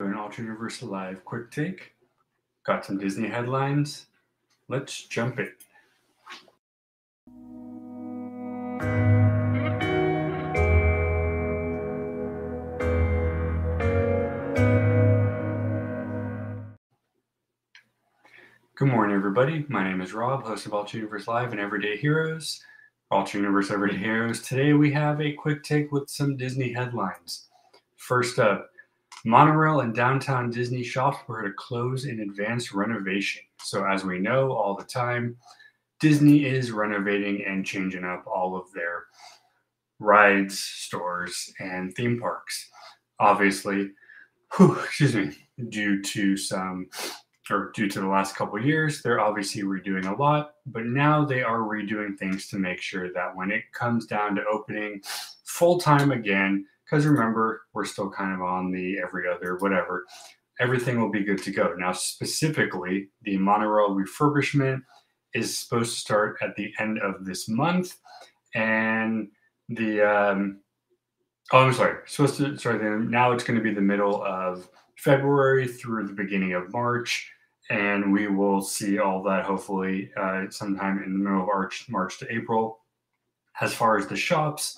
an Alter Universe Live quick take. Got some Disney headlines. Let's jump it. Good morning, everybody. My name is Rob, host of Alter Universe Live and Everyday Heroes. Alter Universe Everyday Heroes. Today we have a quick take with some Disney headlines. First up, monorail and downtown Disney shops were to close in advance renovation. So, as we know all the time, Disney is renovating and changing up all of their rides, stores, and theme parks. Obviously, whew, excuse me, due to some or due to the last couple years, they're obviously redoing a lot, but now they are redoing things to make sure that when it comes down to opening full time again, because remember, we're still kind of on the every other whatever, everything will be good to go. Now, specifically, the monorail refurbishment is supposed to start at the end of this month, and the um, oh, I'm sorry, supposed to sorry. Then now it's going to be the middle of February through the beginning of March and we will see all that hopefully uh, sometime in the middle of March, March to April. As far as the shops,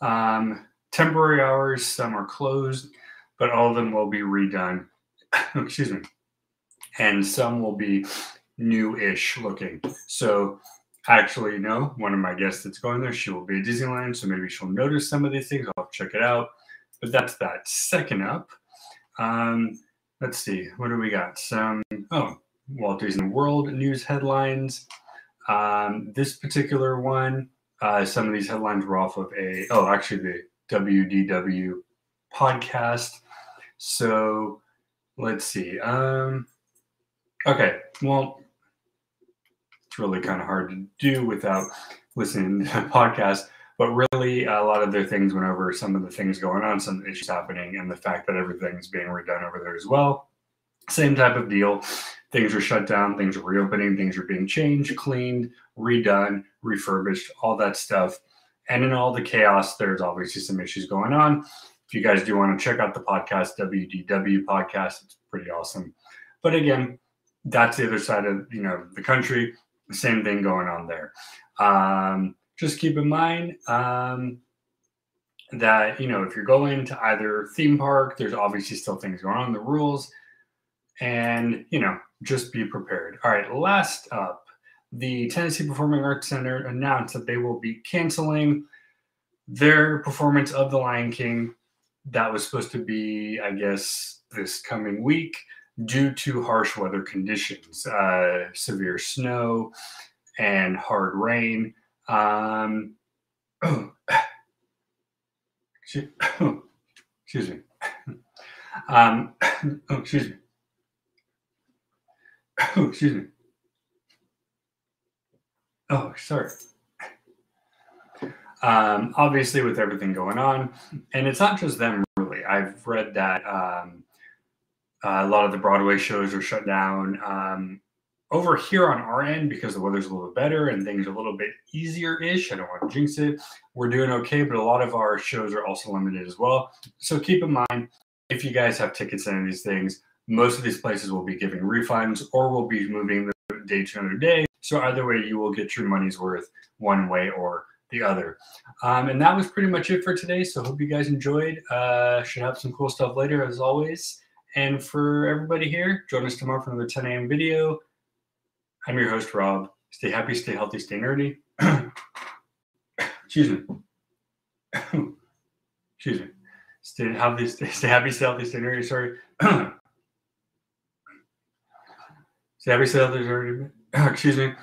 um, temporary hours, some are closed, but all of them will be redone. Excuse me. And some will be new-ish looking. So actually, no, one of my guests that's going there, she will be at Disneyland, so maybe she'll notice some of these things. I'll check it out. But that's that. Second up, um, let's see, what do we got? Some, oh, Walt Disney World news headlines. Um, this particular one, uh, some of these headlines were off of a, oh, actually the WDW podcast. So let's see. Um, okay, well, it's really kind of hard to do without listening to podcasts. But really, a lot of their things went over some of the things going on, some issues happening, and the fact that everything's being redone over there as well. Same type of deal. Things are shut down, things are reopening, things are being changed, cleaned, redone, refurbished, all that stuff. And in all the chaos, there's obviously some issues going on. If you guys do want to check out the podcast, WDW podcast, it's pretty awesome. But again, that's the other side of you know the country. Same thing going on there. Um, just keep in mind um, that you know if you're going to either theme park, there's obviously still things going on, the rules, and you know just be prepared. All right, last up, the Tennessee Performing Arts Center announced that they will be canceling their performance of The Lion King that was supposed to be, I guess, this coming week due to harsh weather conditions, uh, severe snow and hard rain. Um, excuse, excuse me. Um, excuse me. Excuse me. Oh, sorry. Um, obviously, with everything going on, and it's not just them really. I've read that um, uh, a lot of the Broadway shows are shut down. Um, over here on our end, because the weather's a little bit better and things are a little bit easier-ish, I don't want to jinx it. We're doing okay, but a lot of our shows are also limited as well. So keep in mind, if you guys have tickets and these things, most of these places will be giving refunds or will be moving day to another day. So either way, you will get your money's worth one way or the other. Um, and that was pretty much it for today. So hope you guys enjoyed. Uh, should have some cool stuff later as always. And for everybody here, join us tomorrow for another 10 a.m. video. I'm your host, Rob. Stay happy, stay healthy, stay nerdy. Excuse me. Excuse me. Stay happy, stay, stay happy, stay healthy, stay nerdy. Sorry. stay nerdy. Excuse me.